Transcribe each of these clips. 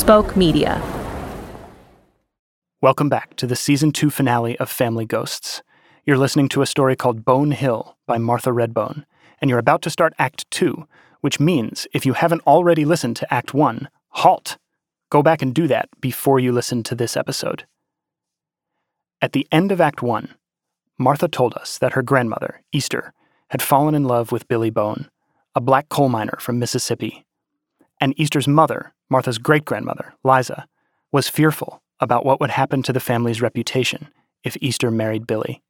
Spoke Media. Welcome back to the season two finale of Family Ghosts. You're listening to a story called Bone Hill by Martha Redbone, and you're about to start Act Two, which means if you haven't already listened to Act One, halt. Go back and do that before you listen to this episode. At the end of Act One, Martha told us that her grandmother, Easter, had fallen in love with Billy Bone, a black coal miner from Mississippi. And Easter's mother, Martha's great grandmother, Liza, was fearful about what would happen to the family's reputation if Easter married Billy.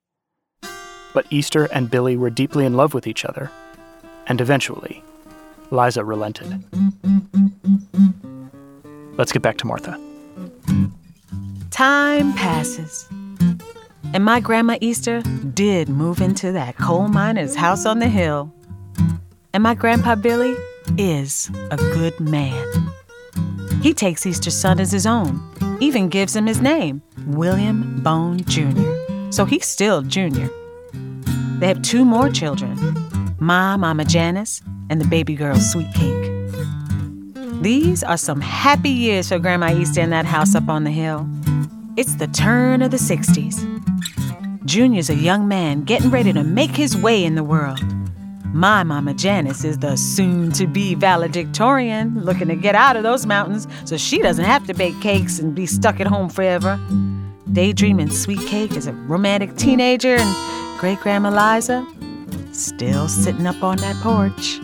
But Easter and Billy were deeply in love with each other, and eventually, Liza relented. Let's get back to Martha. Time passes. And my grandma Easter did move into that coal miner's house on the hill. And my grandpa Billy is a good man. He takes Easter's son as his own, even gives him his name, William Bone Jr. So he's still Junior. They have two more children Ma Mama Janice and the baby girl Sweet Cake. These are some happy years for Grandma Easter in that house up on the hill. It's the turn of the 60s. Junior's a young man getting ready to make his way in the world. My Mama Janice is the soon to be valedictorian looking to get out of those mountains so she doesn't have to bake cakes and be stuck at home forever. Daydreaming sweet cake as a romantic teenager and great grandma Liza still sitting up on that porch.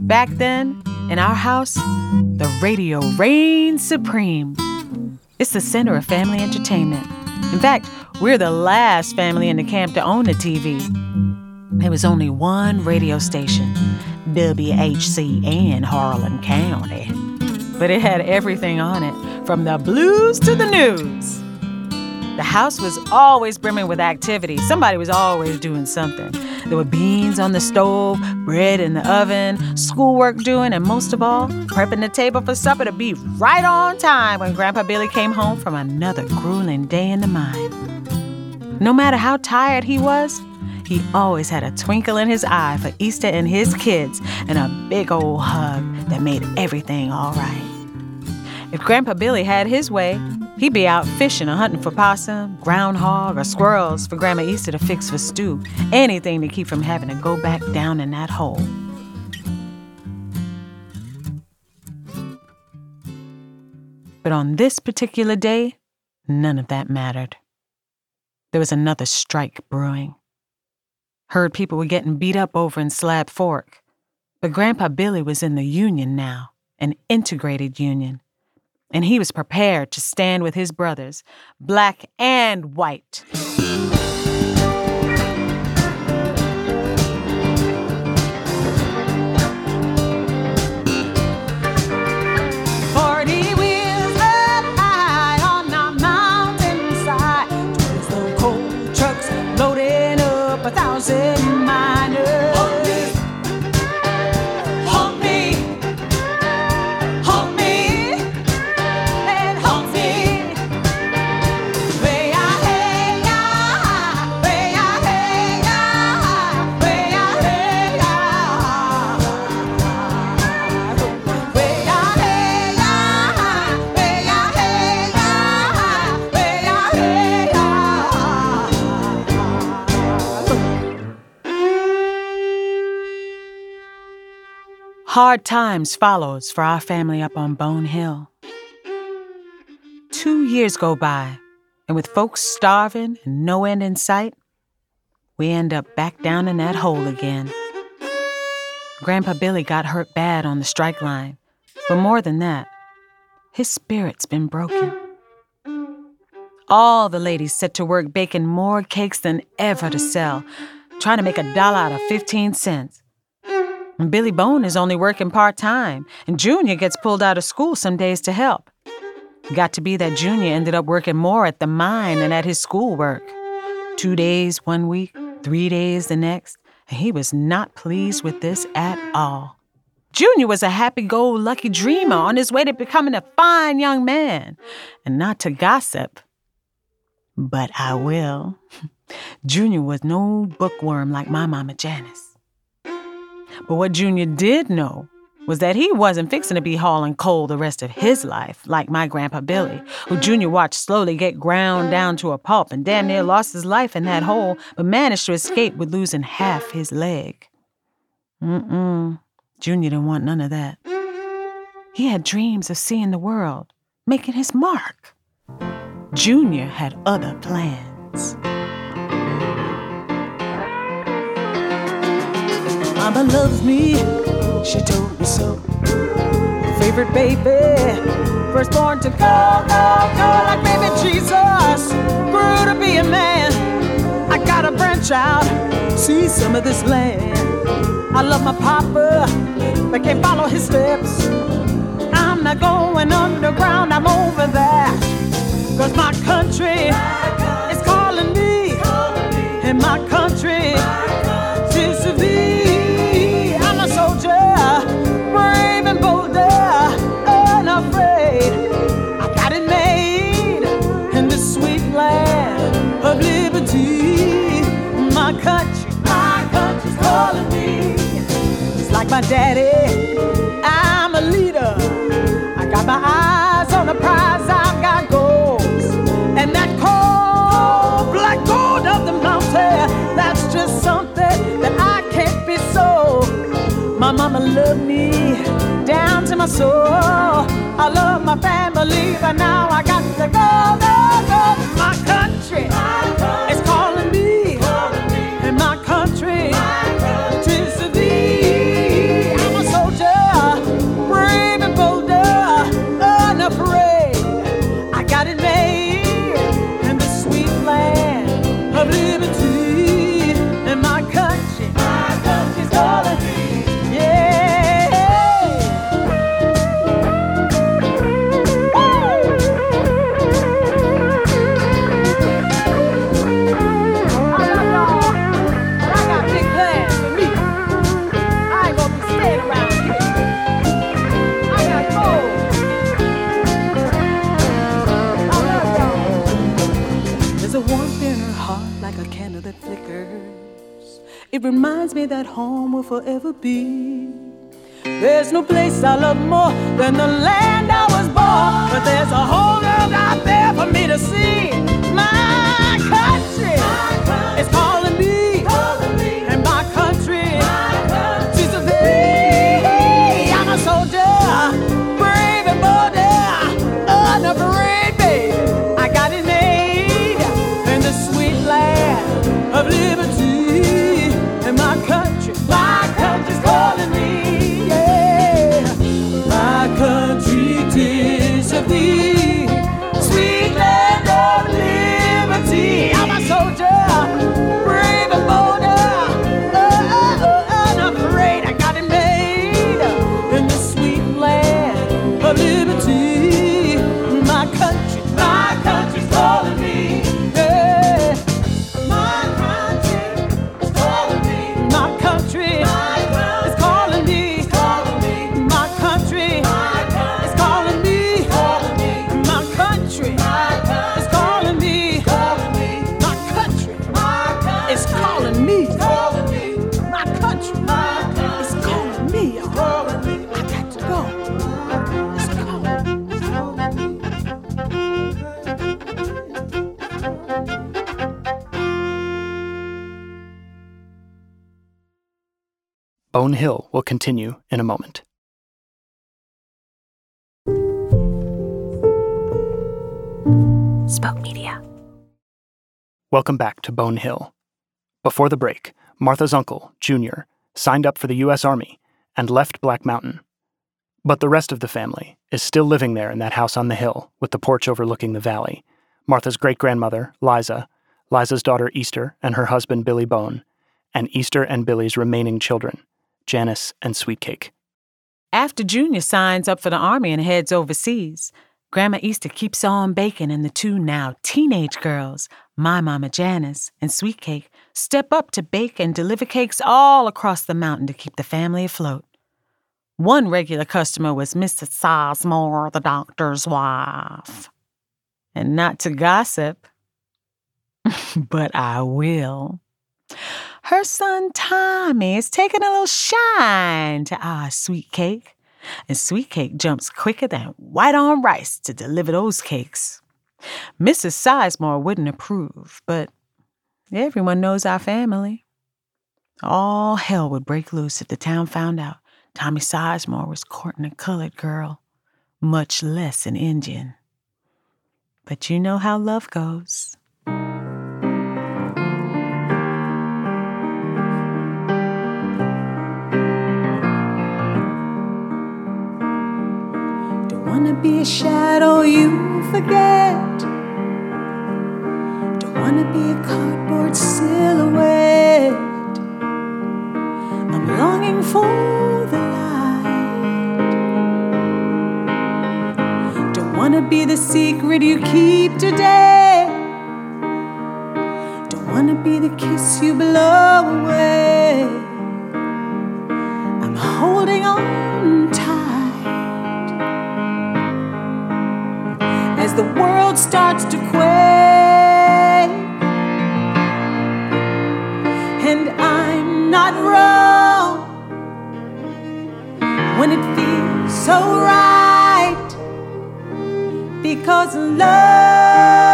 Back then, in our house, the radio reigned supreme. It's the center of family entertainment. In fact, we're the last family in the camp to own a TV. There was only one radio station, WHC in Harlan County. But it had everything on it, from the blues to the news. The house was always brimming with activity. Somebody was always doing something. There were beans on the stove, bread in the oven, schoolwork doing, and most of all, prepping the table for supper to be right on time when Grandpa Billy came home from another grueling day in the mine. No matter how tired he was, he always had a twinkle in his eye for Easter and his kids and a big old hug that made everything all right. If Grandpa Billy had his way, He'd be out fishing or hunting for possum, groundhog, or squirrels for Grandma Easter to fix for stew. Anything to keep from having to go back down in that hole. But on this particular day, none of that mattered. There was another strike brewing. Heard people were getting beat up over in Slab Fork. But Grandpa Billy was in the union now, an integrated union and he was prepared to stand with his brothers, black and white. music. Hard times follows for our family up on Bone Hill. Two years go by, and with folks starving and no end in sight, we end up back down in that hole again. Grandpa Billy got hurt bad on the strike line, but more than that, his spirit's been broken. All the ladies set to work baking more cakes than ever to sell, trying to make a dollar out of 15 cents. And Billy Bone is only working part time, and Junior gets pulled out of school some days to help. Got to be that Junior ended up working more at the mine than at his schoolwork. Two days one week, three days the next, and he was not pleased with this at all. Junior was a happy go lucky dreamer on his way to becoming a fine young man, and not to gossip. But I will. Junior was no bookworm like my Mama Janice. But what Junior did know was that he wasn't fixing to be hauling coal the rest of his life, like my Grandpa Billy, who Junior watched slowly get ground down to a pulp and damn near lost his life in that hole, but managed to escape with losing half his leg. Mm-mm. Junior didn't want none of that. He had dreams of seeing the world, making his mark. Junior had other plans. Mama loves me, she told me so. Favorite baby, firstborn to go, go, go like baby Jesus. Grew to be a man. I gotta branch out, see some of this land. I love my papa, but can't follow his steps. I'm not going underground, I'm over that. Cause my country is calling me, and my country is to be. Daddy, I'm a leader. I got my eyes on the prize, I've got goals. And that cold, black gold of the mountain, that's just something that I can't be sold. My mama loved me down to my soul. I love my family, but now I got to go, go, go. My country I love more than the land I was born. But there's a whole Hill will continue in a moment. Spoke Media. Welcome back to Bone Hill. Before the break, Martha's uncle, Junior, signed up for the U.S. Army and left Black Mountain. But the rest of the family is still living there in that house on the hill with the porch overlooking the valley. Martha's great grandmother, Liza, Liza's daughter, Easter, and her husband, Billy Bone, and Easter and Billy's remaining children, Janice and Sweetcake. After Junior signs up for the Army and heads overseas, Grandma Easter keeps on baking, and the two now teenage girls, my Mama Janice and Sweetcake, step up to bake and deliver cakes all across the mountain to keep the family afloat. One regular customer was Mrs. Sizemore, the doctor's wife. And not to gossip, but I will. Her son Tommy is taking a little shine to our sweet cake. And sweet cake jumps quicker than white on rice to deliver those cakes. Mrs. Sizemore wouldn't approve, but everyone knows our family. All hell would break loose if the town found out Tommy Sizemore was courting a colored girl, much less an Indian. But you know how love goes. Be a shadow you forget. Don't wanna be a cardboard silhouette. I'm longing for the light. Don't wanna be the secret you keep today. Don't wanna be the kiss you blow away. I'm holding on as the world starts to quake. And I'm not wrong when it feels so right because love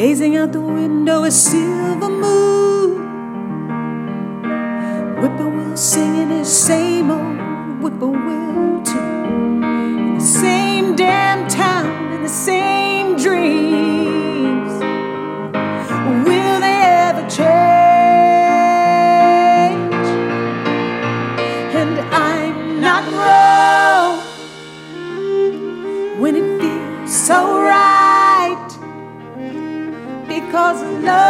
Gazing out the window, a silver moon. Whippoorwill singing his same old whippoorwill because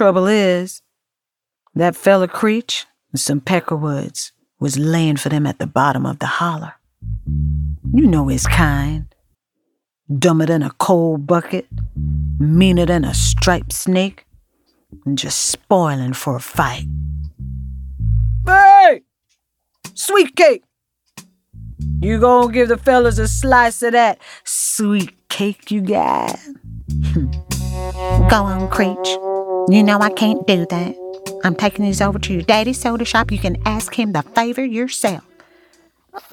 Trouble is, that fella Creech and some peckerwoods was laying for them at the bottom of the holler. You know his kind. Dumber than a coal bucket, meaner than a striped snake, and just spoiling for a fight. Hey! Sweet cake! You gonna give the fellas a slice of that sweet cake you got? Hmm. Go on, Creech. You know I can't do that. I'm taking these over to your daddy's soda shop. You can ask him the favor yourself.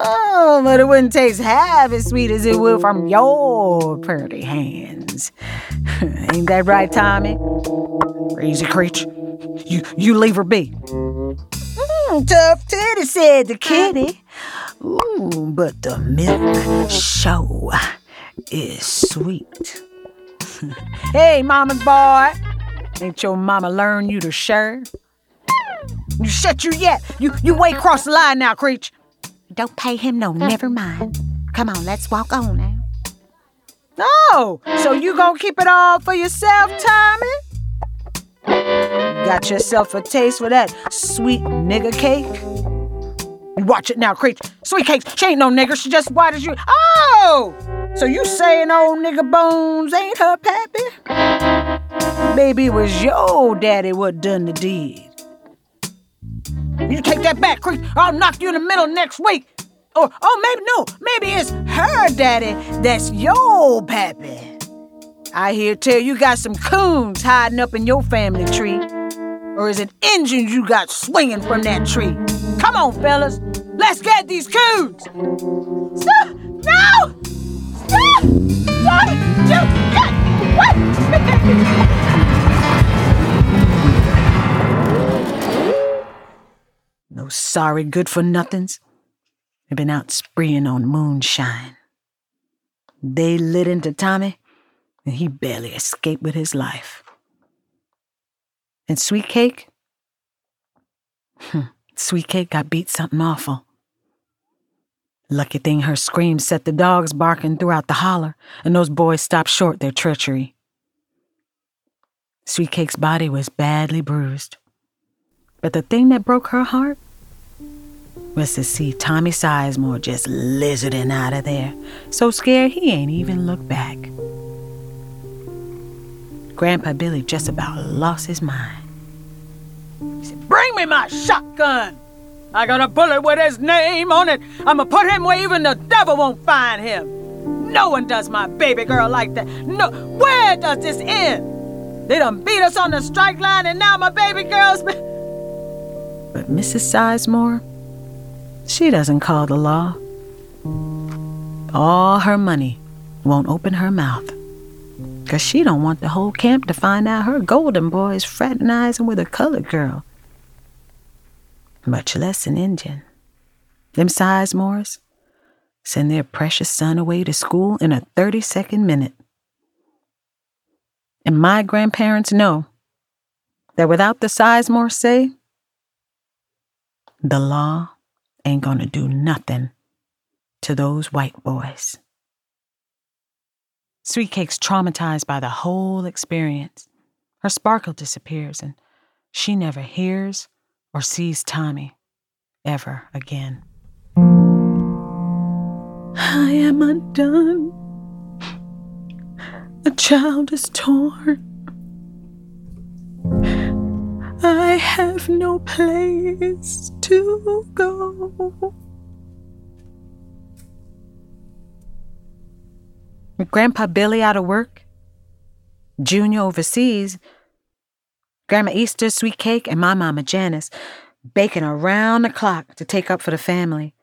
Oh, but it wouldn't taste half as sweet as it would from your pretty hands. Ain't that right, Tommy? Crazy creature. You, you leave her be. Mm, tough titty, said the kitty. Ooh, but the milk show is sweet. hey, mama's boy. Ain't your mama learned you to share? You shut you yet. You you way cross the line now, Creech. Don't pay him no, hmm. never mind. Come on, let's walk on now. Oh, so you gonna keep it all for yourself, Tommy? Got yourself a taste for that sweet nigger cake? You watch it now, Creech. Sweet Cakes, she ain't no nigger. She just white as you. Oh! So you saying old nigger Bones ain't her pappy? Baby, it was your daddy what done the deed. You take that back, Creech. I'll knock you in the middle next week. Or, oh, maybe, no, maybe it's her daddy that's your pappy. I hear tell you got some coons hiding up in your family tree. Or is it engines you got swinging from that tree? Come on, fellas. Let's get these coons. Stop! No! Stop! Stop! You No sorry good for nothings. They've been out spreeing on moonshine. They lit into Tommy, and he barely escaped with his life. And Sweet Cake? Sweet Cake got beat something awful. Lucky thing her scream set the dogs barking throughout the holler, and those boys stopped short their treachery. Sweetcake's body was badly bruised. But the thing that broke her heart was to see Tommy Sizemore just lizarding out of there, so scared he ain't even looked back. Grandpa Billy just about lost his mind. He said, Bring me my shotgun! I got a bullet with his name on it. I'ma put him where even the devil won't find him. No one does my baby girl like that. No, where does this end? They done beat us on the strike line and now my baby girl's. But Mrs. Sizemore, she doesn't call the law. All her money won't open her mouth. Cause she don't want the whole camp to find out her golden boy is fraternizing with a colored girl. Much less an Indian. Them Sizemores send their precious son away to school in a 30 second minute. And my grandparents know that without the Sizemore say, the law ain't gonna do nothing to those white boys. Sweetcake's traumatized by the whole experience. Her sparkle disappears, and she never hears or sees Tommy ever again. I am undone. A child is torn. I have no place to go. Grandpa Billy out of work, Junior overseas, Grandma Easter, Sweet Cake, and my Mama Janice baking around the clock to take up for the family.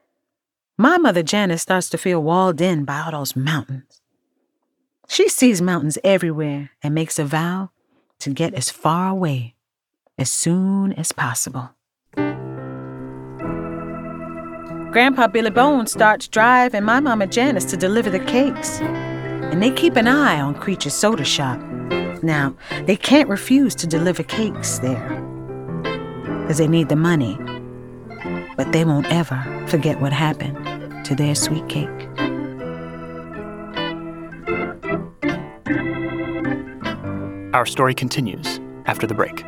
My mother Janice starts to feel walled in by all those mountains. She sees mountains everywhere and makes a vow to get as far away as soon as possible. Grandpa Billy Bones starts driving my Mama Janice to deliver the cakes. And they keep an eye on Creech's soda shop. Now, they can't refuse to deliver cakes there because they need the money. But they won't ever forget what happened to their sweet cake. Our story continues after the break.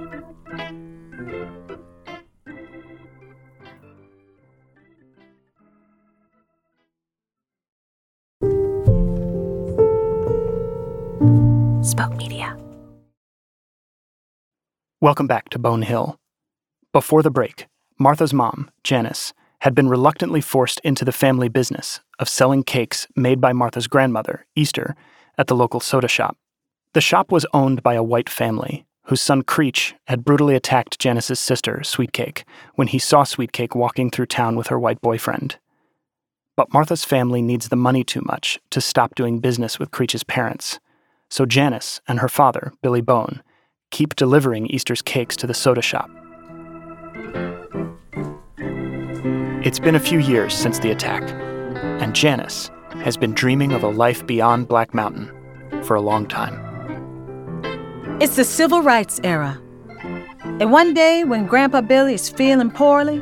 Welcome back to Bone Hill. Before the break, Martha's mom, Janice, had been reluctantly forced into the family business of selling cakes made by Martha's grandmother, Easter, at the local soda shop. The shop was owned by a white family whose son Creech had brutally attacked Janice's sister, Sweetcake, when he saw Sweetcake walking through town with her white boyfriend. But Martha's family needs the money too much to stop doing business with Creech's parents. So Janice and her father, Billy Bone, keep delivering Easter's cakes to the soda shop. It's been a few years since the attack, and Janice has been dreaming of a life beyond Black Mountain for a long time. It's the civil rights era. And one day, when Grandpa Billy is feeling poorly,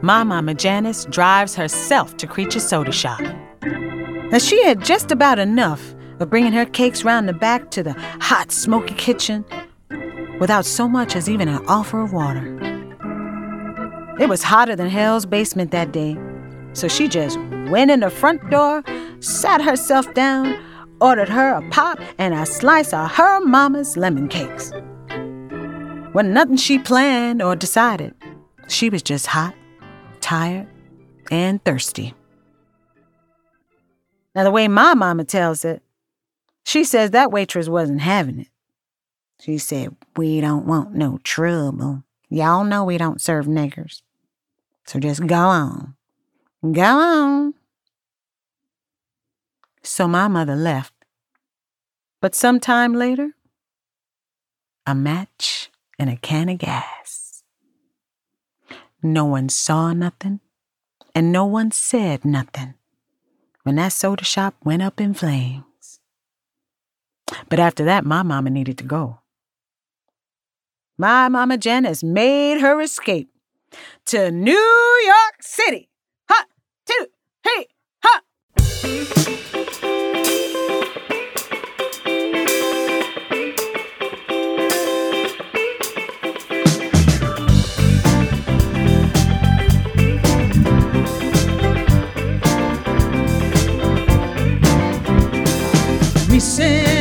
my Mama Janice drives herself to Creech's soda shop. Now, she had just about enough of bringing her cakes round the back to the hot, smoky kitchen without so much as even an offer of water. It was hotter than hell's basement that day. So she just went in the front door, sat herself down, ordered her a pop and a slice of her mama's lemon cakes. Wasn't nothing she planned or decided. She was just hot, tired, and thirsty. Now, the way my mama tells it, she says that waitress wasn't having it. She said, We don't want no trouble. Y'all know we don't serve niggers. So just go on. Go on. So my mother left. But some time later, a match and a can of gas. No one saw nothing, and no one said nothing when that soda shop went up in flames. But after that, my mama needed to go. My mama Janice made her escape to New York City. Ha, two, hey, ha. We set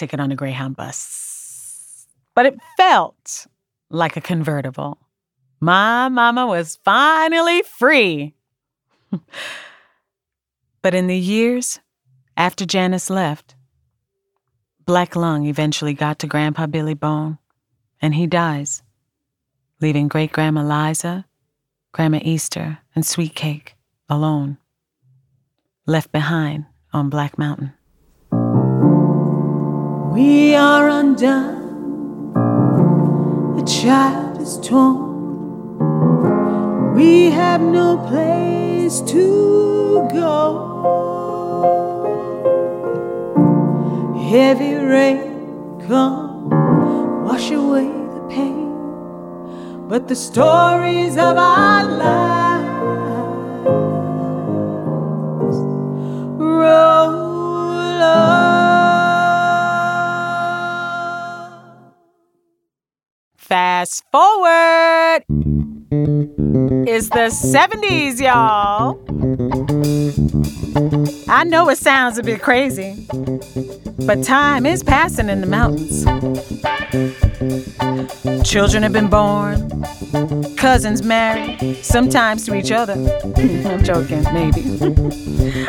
ticket on a Greyhound bus. But it felt like a convertible. My mama was finally free. but in the years after Janice left, Black Lung eventually got to Grandpa Billy Bone, and he dies, leaving great grandma Liza, grandma Easter, and Sweet Cake alone, left behind on Black Mountain. We are undone, the child is torn. We have no place to go. Heavy rain come, wash away the pain, but the stories of our lives Fast forward. is the 70s, y'all. I know it sounds a bit crazy, but time is passing in the mountains. Children have been born, cousins married, sometimes to each other. Hmm, I'm joking, maybe.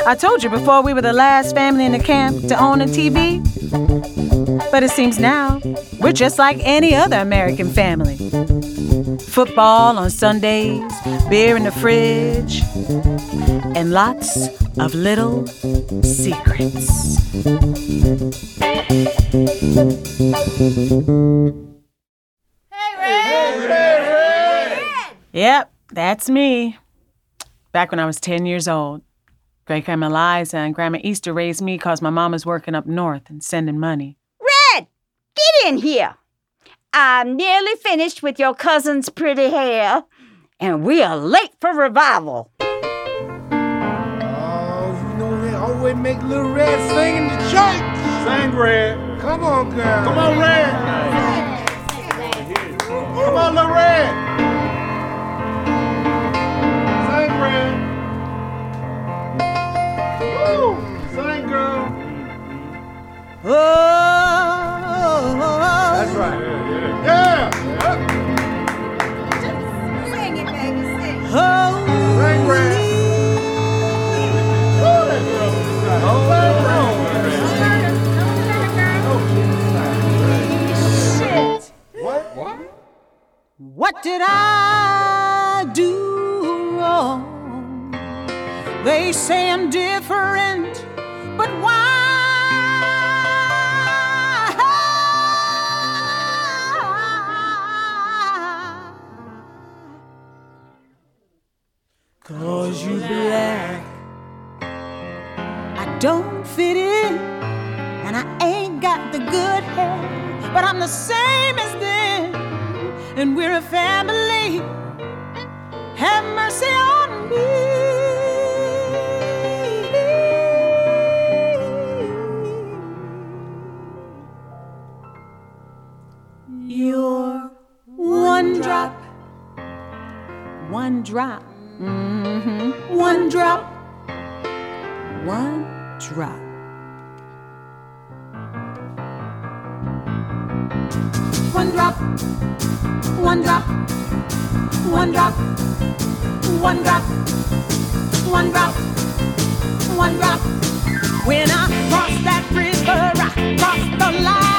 I told you before we were the last family in the camp to own a TV. But it seems now we're just like any other American family. Football on Sundays, beer in the fridge, and lots of little secrets. Yep, that's me. Back when I was 10 years old. Great Grandma Liza and Grandma Easter raised me because my mama's working up north and sending money. Red, get in here. I'm nearly finished with your cousin's pretty hair, and we are late for revival. Oh, you know they always make Little Red sing in the church. Sing, Red. Come on, girl. Come on, Red. Come on, Little Red. Oh, That's right. Yeah. oh, Sing, that girl on the side. Sing. What? What? What did I do wrong? They say I'm different, but why? I'm the same as them, and we're a family. Have mercy on me. You're one drop, one drop, hmm one drop, one drop. One drop, one drop, one drop, one drop, one drop, one drop. When I cross that river, I crossed the line.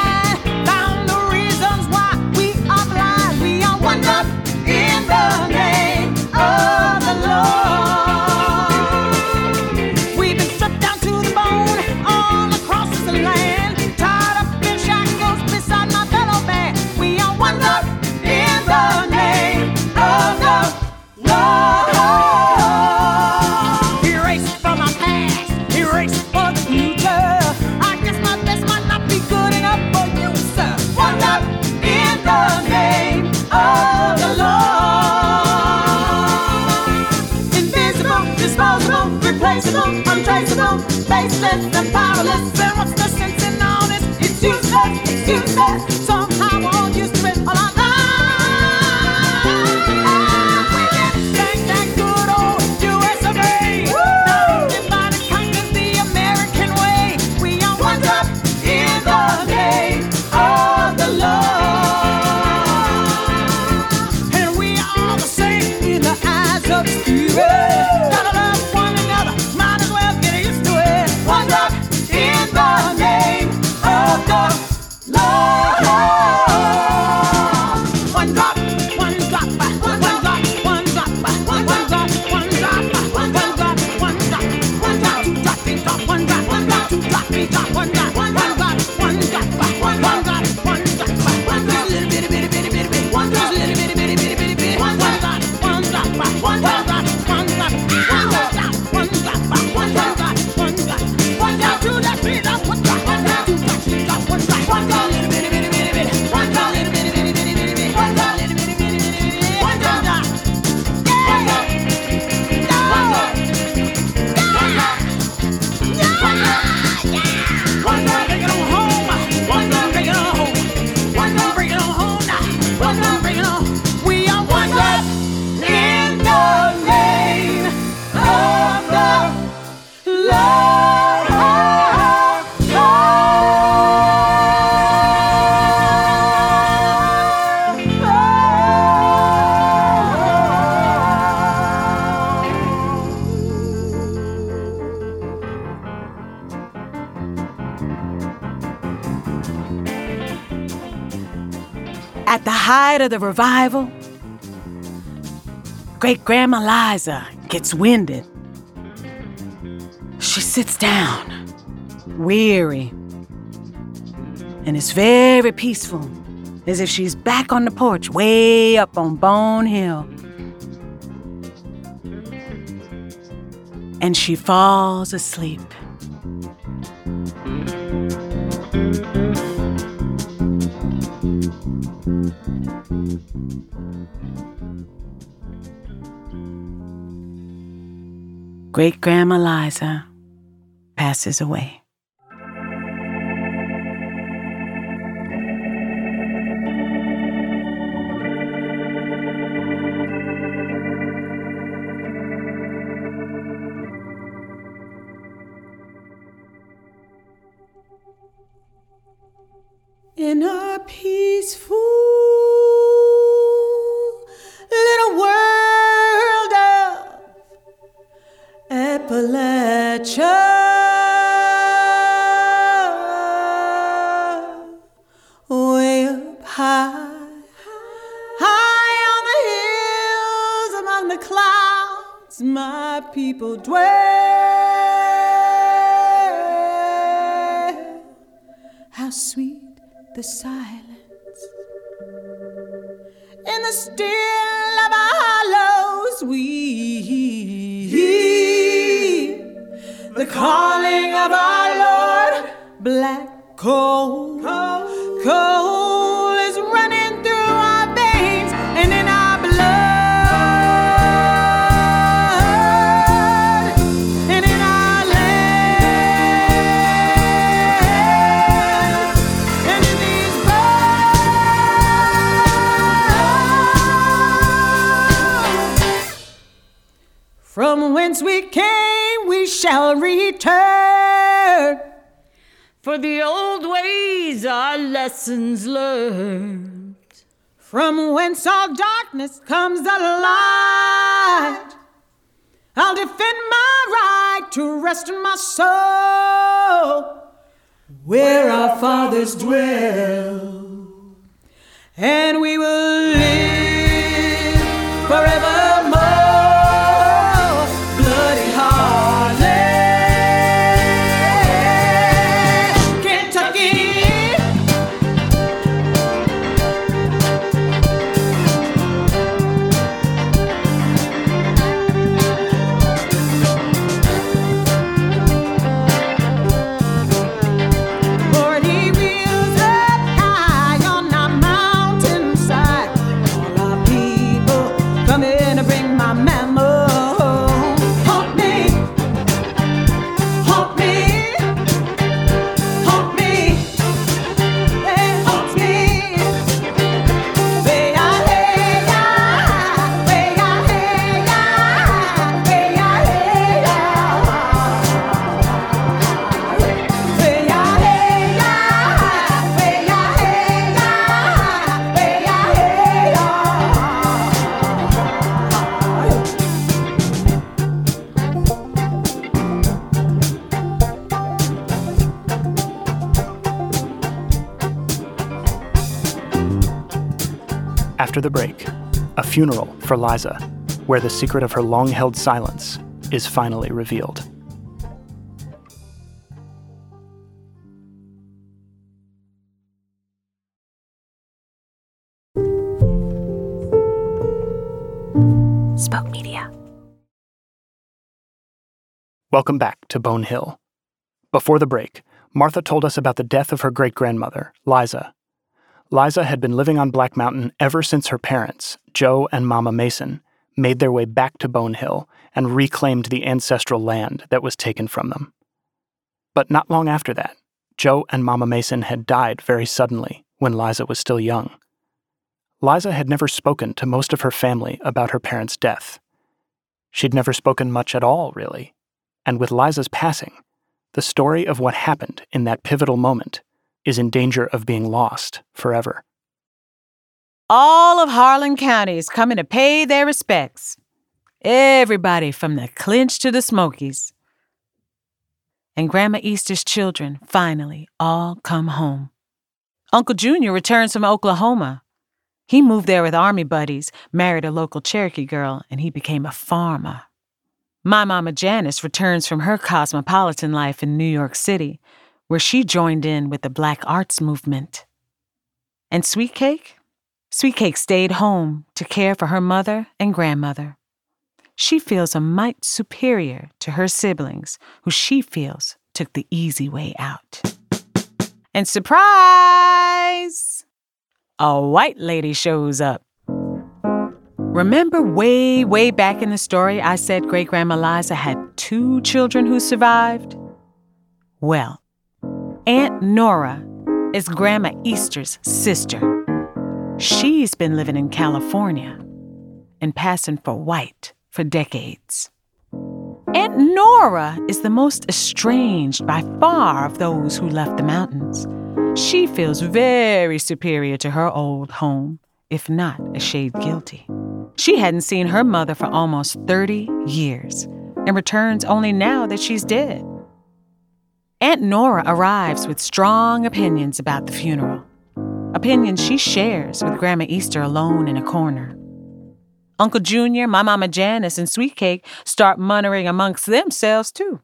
of the revival, great grandma Liza gets winded. She sits down, weary, and it's very peaceful, as if she's back on the porch way up on Bone Hill. And she falls asleep. Great Grandma Liza passes away. darkness comes the light. I'll defend my right to rest in my soul where our fathers dwell. And we will live forever. after the break a funeral for Liza, where the secret of her long held silence is finally revealed. Spoke Media. Welcome back to Bone Hill. Before the break, Martha told us about the death of her great grandmother, Liza, Liza had been living on Black Mountain ever since her parents, Joe and Mama Mason, made their way back to Bone Hill and reclaimed the ancestral land that was taken from them. But not long after that, Joe and Mama Mason had died very suddenly when Liza was still young. Liza had never spoken to most of her family about her parents' death. She'd never spoken much at all, really. And with Liza's passing, the story of what happened in that pivotal moment is in danger of being lost forever. All of Harlan County is coming to pay their respects. Everybody from the Clinch to the Smokies. And Grandma Easter's children finally all come home. Uncle Junior returns from Oklahoma. He moved there with army buddies, married a local Cherokee girl, and he became a farmer. My Mama Janice returns from her cosmopolitan life in New York City, where she joined in with the Black Arts Movement. And Sweetcake? Sweetcake stayed home to care for her mother and grandmother. She feels a mite superior to her siblings, who she feels took the easy way out. And surprise! A white lady shows up. Remember way, way back in the story, I said great grandma Liza had two children who survived? Well, Aunt Nora is Grandma Easter's sister. She's been living in California and passing for white for decades. Aunt Nora is the most estranged by far of those who left the mountains. She feels very superior to her old home, if not a shade guilty. She hadn't seen her mother for almost 30 years and returns only now that she's dead. Aunt Nora arrives with strong opinions about the funeral, opinions she shares with Grandma Easter alone in a corner. Uncle Junior, my Mama Janice, and Sweet Cake start muttering amongst themselves, too.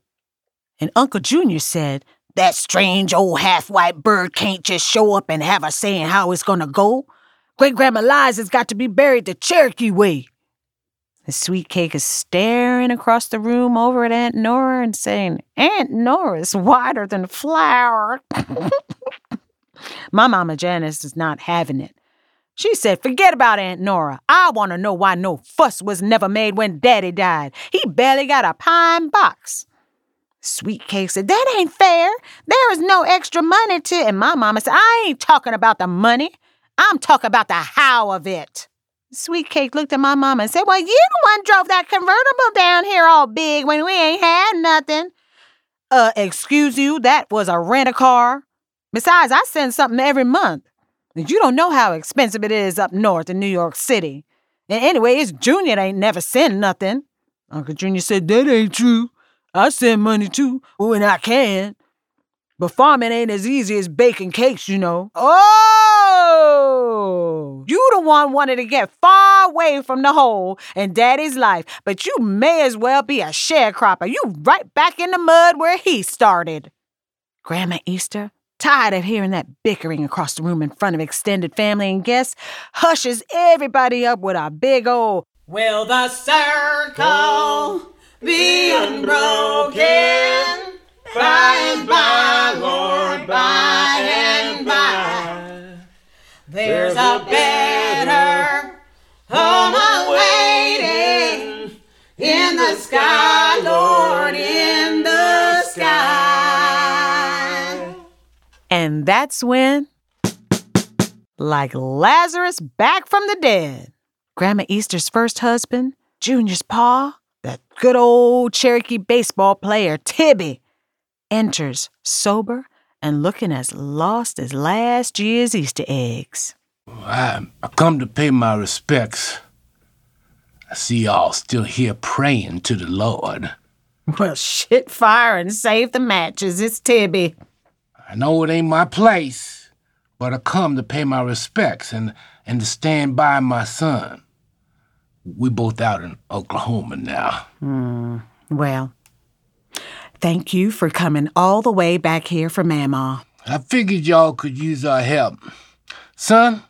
And Uncle Junior said, That strange old half white bird can't just show up and have a say in how it's gonna go. Great Grandma Liza's got to be buried the Cherokee way. The sweet cake is staring across the room over at Aunt Nora and saying, Aunt Nora's whiter than flour. My Mama Janice is not having it. She said, Forget about Aunt Nora. I want to know why no fuss was never made when Daddy died. He barely got a pine box. Sweet Cake said, That ain't fair. There is no extra money to. And my mama said, I ain't talking about the money. I'm talking about the how of it. Sweet Cake looked at my mama and said, Well, you the one drove that convertible down here all big when we ain't had nothing. Uh, excuse you, that was a rent a car. Besides, I send something every month. And you don't know how expensive it is up north in New York City. And anyway, it's Junior that ain't never sent nothing. Uncle Junior said, That ain't true. I send money too when I can. But farming ain't as easy as baking cakes, you know. Oh! You the one wanted to get far away from the hole in Daddy's life, but you may as well be a sharecropper. You right back in the mud where he started. Grandma Easter, tired of hearing that bickering across the room in front of extended family and guests, hushes everybody up with a big old Will the circle be unbroken? By and by, Lord, by and. There's a better home awaiting in the sky, Lord, in the sky. And that's when, like Lazarus back from the dead, Grandma Easter's first husband, Junior's pa, that good old Cherokee baseball player, Tibby, enters sober and looking as lost as last year's Easter eggs. I, I come to pay my respects. I see y'all still here praying to the Lord. Well, shit fire and save the matches. It's Tibby. I know it ain't my place, but I come to pay my respects and, and to stand by my son. We both out in Oklahoma now. Hmm. Well, thank you for coming all the way back here from Mama. I figured y'all could use our help. Son,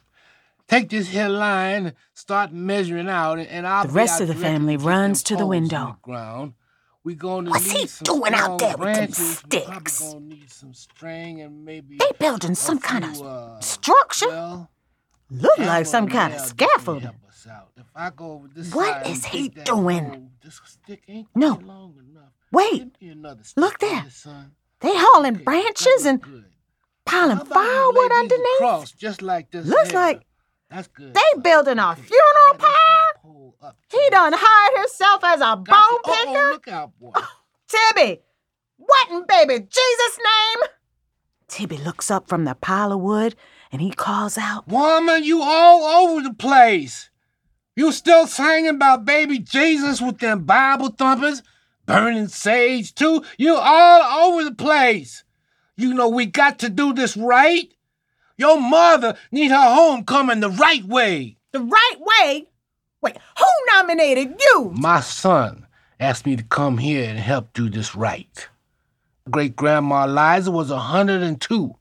Take this here line, and start measuring out, and- I'll The rest of the family runs to the window. ground. We gonna What's need he some doing out there with them branches. We probably sticks? need some string and maybe They building some kind of uh, structure. well, Look like some kind of nail definitely scaffolding. help us out. If I go over this What is he doing? pole, this stick ain't No. quite long enough. Wait, Give me another look there. they hauling branches and piling How about you lay firewood underneath. across, just like this. Looks like that's good. They building a funeral pyre. He done hired himself as a bone picker. oh, look out, boy. Oh, Tibby, what in baby Jesus' name? Tibby looks up from the pile of wood and he calls out, Woman, you all over the place. You still singing about baby Jesus with them Bible thumpers, burning sage too? You all over the place. You know we got to do this right. Your mother need her homecoming the right way. The right way? Wait, who nominated you? My son asked me to come here and help do this right. Great grandma Eliza was a 102.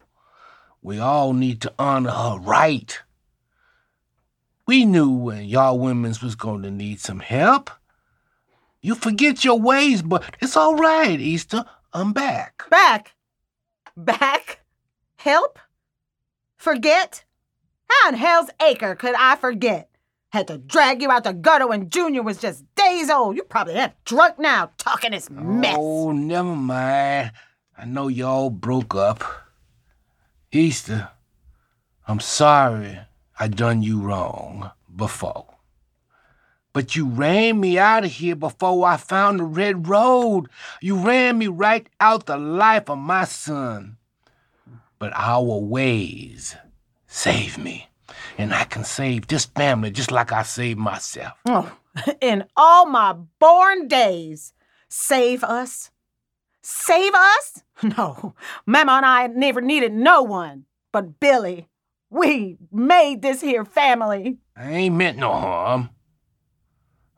We all need to honor her right. We knew when y'all women's was going to need some help. You forget your ways, but it's all right, Easter. I'm back. Back. Back? Help? Forget? How in hell's acre could I forget? Had to drag you out the gutter when Junior was just days old. You probably have drunk now talking this mess. Oh, never mind. I know y'all broke up. Easter, I'm sorry I done you wrong before. But you ran me out of here before I found the red road. You ran me right out the life of my son. But our ways save me. And I can save this family just like I saved myself. Oh, in all my born days, save us? Save us? No, Mama and I never needed no one but Billy. We made this here family. I ain't meant no harm.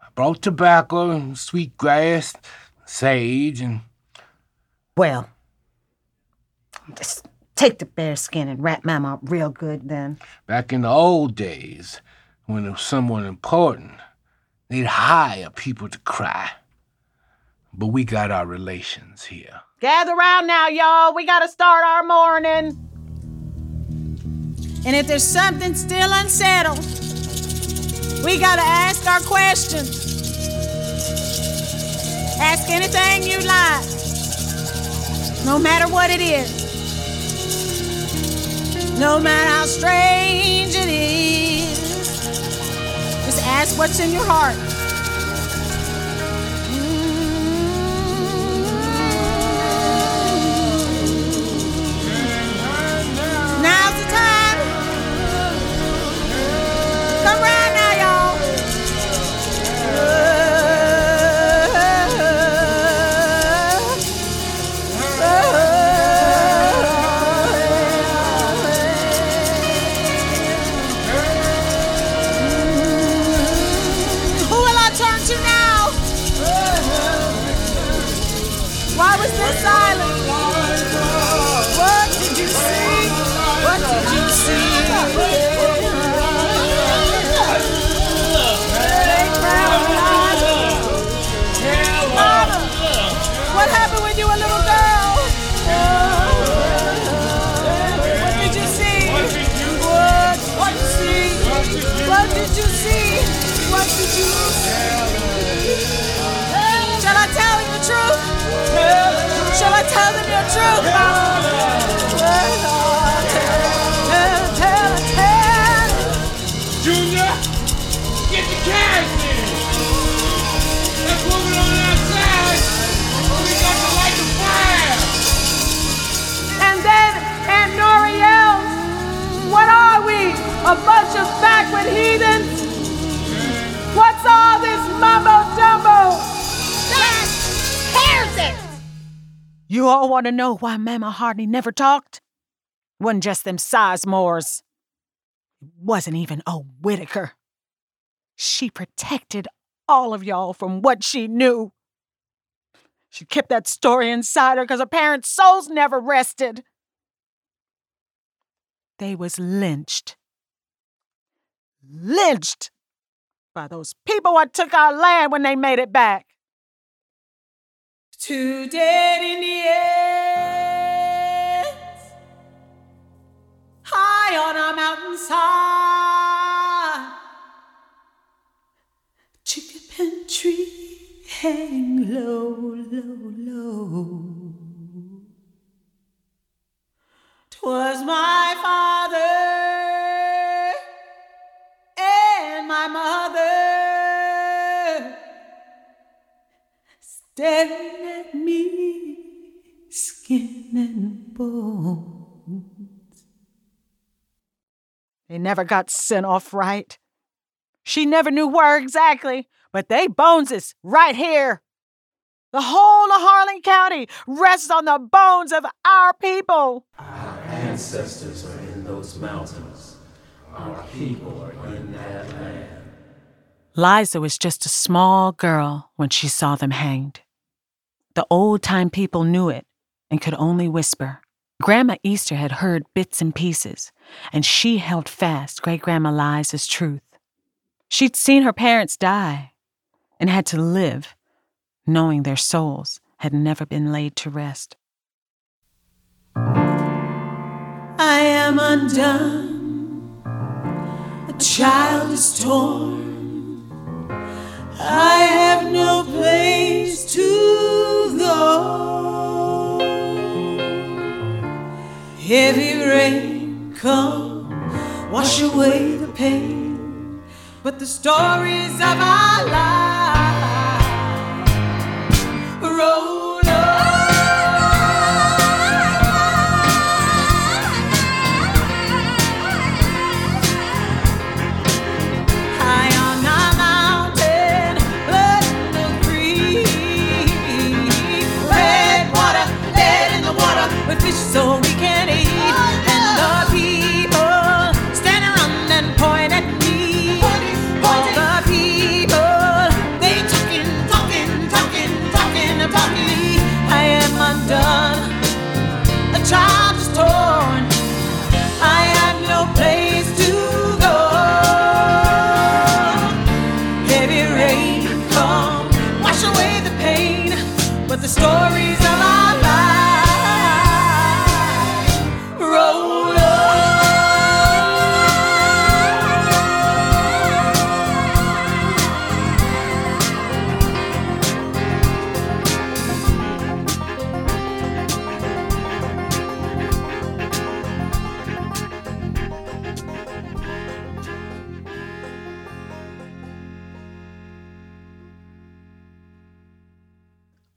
I brought tobacco and sweet grass, sage, and Well, just take the bear skin and wrap Mama up real good then. back in the old days, when there was someone important, they'd hire people to cry. But we got our relations here. Gather round now, y'all. We gotta start our mourning. And if there's something still unsettled, we gotta ask our questions. Ask anything you like, no matter what it is. No matter how strange it is, just ask what's in your heart. Mama? Junior, get the. Let's move it on outside. Oh, we got to light the fire. And then What are we? A bunch of backward heathens? What's all this mumbo You all want to know why Mama Hardly never talked? Wasn't just them Sizemores. It wasn't even old Whitaker. She protected all of y'all from what she knew. She kept that story inside her because her parents' souls never rested. They was lynched. lynched by those people what took our land when they made it back. Two dead Indians high on a mountainside. Chicken tree hang low, low, low. Twas my father and my mother staring at me, skin and bones. They never got sent off right. She never knew where exactly, but they bones is right here. The whole of Harlan County rests on the bones of our people. Our ancestors are in those mountains. Our people are in that land. Liza was just a small girl when she saw them hanged. The old time people knew it and could only whisper. Grandma Easter had heard bits and pieces, and she held fast Great Grandma Liza's truth. She'd seen her parents die and had to live knowing their souls had never been laid to rest. I am undone, a child is torn. I have no place to go. Heavy rain come, wash away the pain, but the stories of our lives roll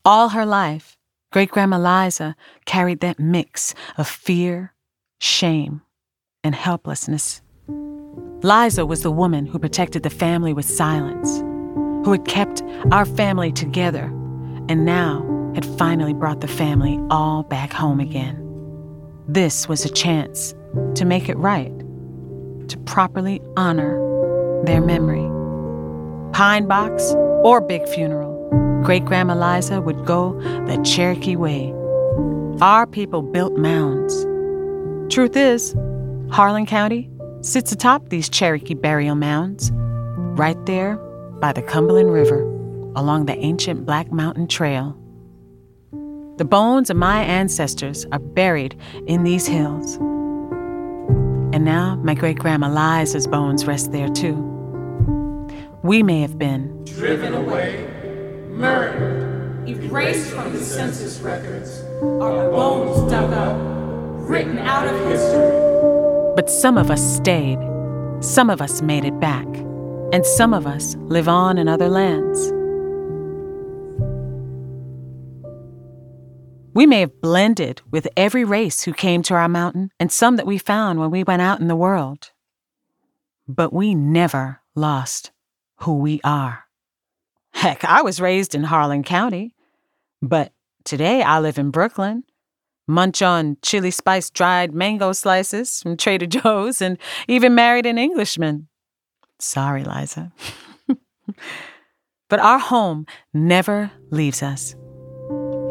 All her life, Great Grandma Liza carried that mix of fear, shame, and helplessness. Liza was the woman who protected the family with silence, who had kept our family together, and now had finally brought the family all back home again. This was a chance to make it right, to properly honor their memory. Pine box or big funeral, Great Grandma Liza would go the Cherokee way. Our people built mounds. Truth is, Harlan County sits atop these Cherokee burial mounds, right there by the Cumberland River, along the ancient Black Mountain Trail. The bones of my ancestors are buried in these hills. And now my great grandma Liza's bones rest there too. We may have been Driven away, murdered, erased from the census records, our bones dug up, written out of history. But some of us stayed, some of us made it back, and some of us live on in other lands. We may have blended with every race who came to our mountain and some that we found when we went out in the world. But we never lost who we are. Heck, I was raised in Harlan County, but today I live in Brooklyn munch on chili spice dried mango slices from Trader Joe's, and even married an Englishman. Sorry, Liza. but our home never leaves us.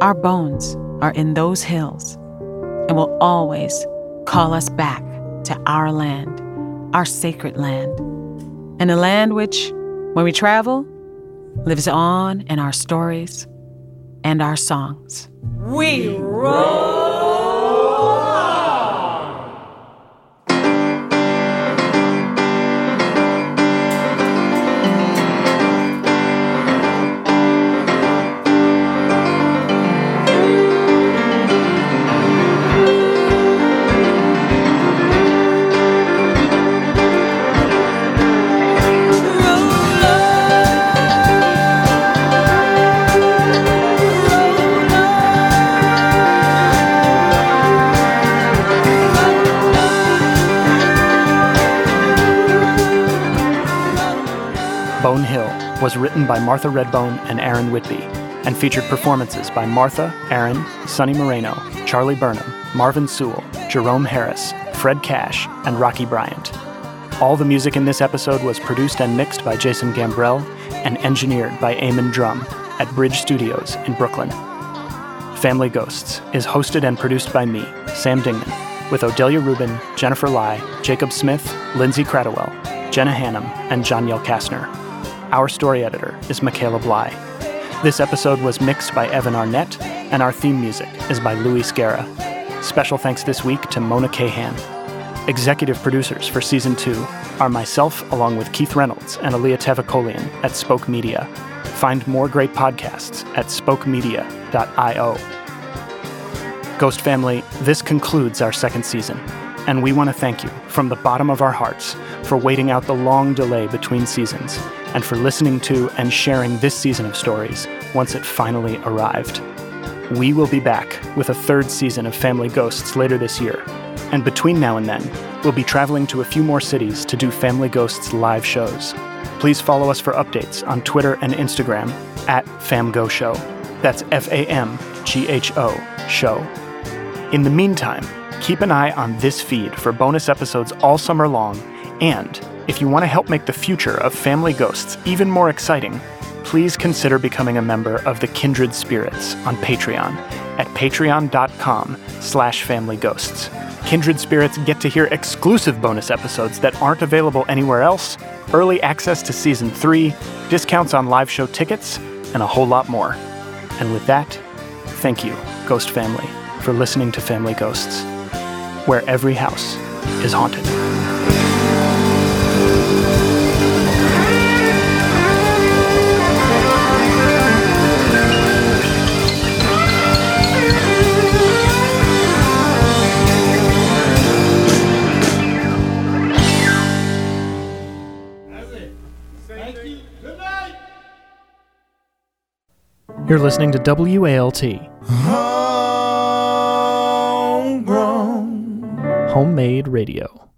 Our bones are in those hills and will always call us back to our land, our sacred land, and a land which, when we travel, lives on in our stories and our songs. We roll. Martha Redbone and Aaron Whitby and featured performances by Martha, Aaron, Sonny Moreno, Charlie Burnham, Marvin Sewell, Jerome Harris, Fred Cash, and Rocky Bryant. All the music in this episode was produced and mixed by Jason Gambrell and engineered by Eamon Drum at Bridge Studios in Brooklyn. Family Ghosts is hosted and produced by me, Sam Dingman, with Odelia Rubin, Jennifer Lai, Jacob Smith, Lindsay Kratochwill, Jenna Hannum, and Janiel Kastner. Our story editor is Michaela Bly. This episode was mixed by Evan Arnett, and our theme music is by Louis Guerra. Special thanks this week to Mona Kahan. Executive producers for season two are myself, along with Keith Reynolds and Alia Tavakolian at Spoke Media. Find more great podcasts at spokemedia.io. Ghost Family, this concludes our second season, and we want to thank you from the bottom of our hearts for waiting out the long delay between seasons and for listening to and sharing this season of stories once it finally arrived. We will be back with a third season of Family Ghosts later this year, and between now and then, we'll be traveling to a few more cities to do Family Ghosts live shows. Please follow us for updates on Twitter and Instagram at FamGhoShow. That's F A M G H O Show. In the meantime, keep an eye on this feed for bonus episodes all summer long, and if you want to help make the future of Family Ghosts even more exciting, please consider becoming a member of the Kindred Spirits on Patreon at patreon.com slash familyghosts. Kindred Spirits get to hear exclusive bonus episodes that aren't available anywhere else, early access to Season 3, discounts on live show tickets, and a whole lot more. And with that, thank you, Ghost Family, for listening to Family Ghosts, where every house is haunted. You're listening to WALT, Homemade Radio.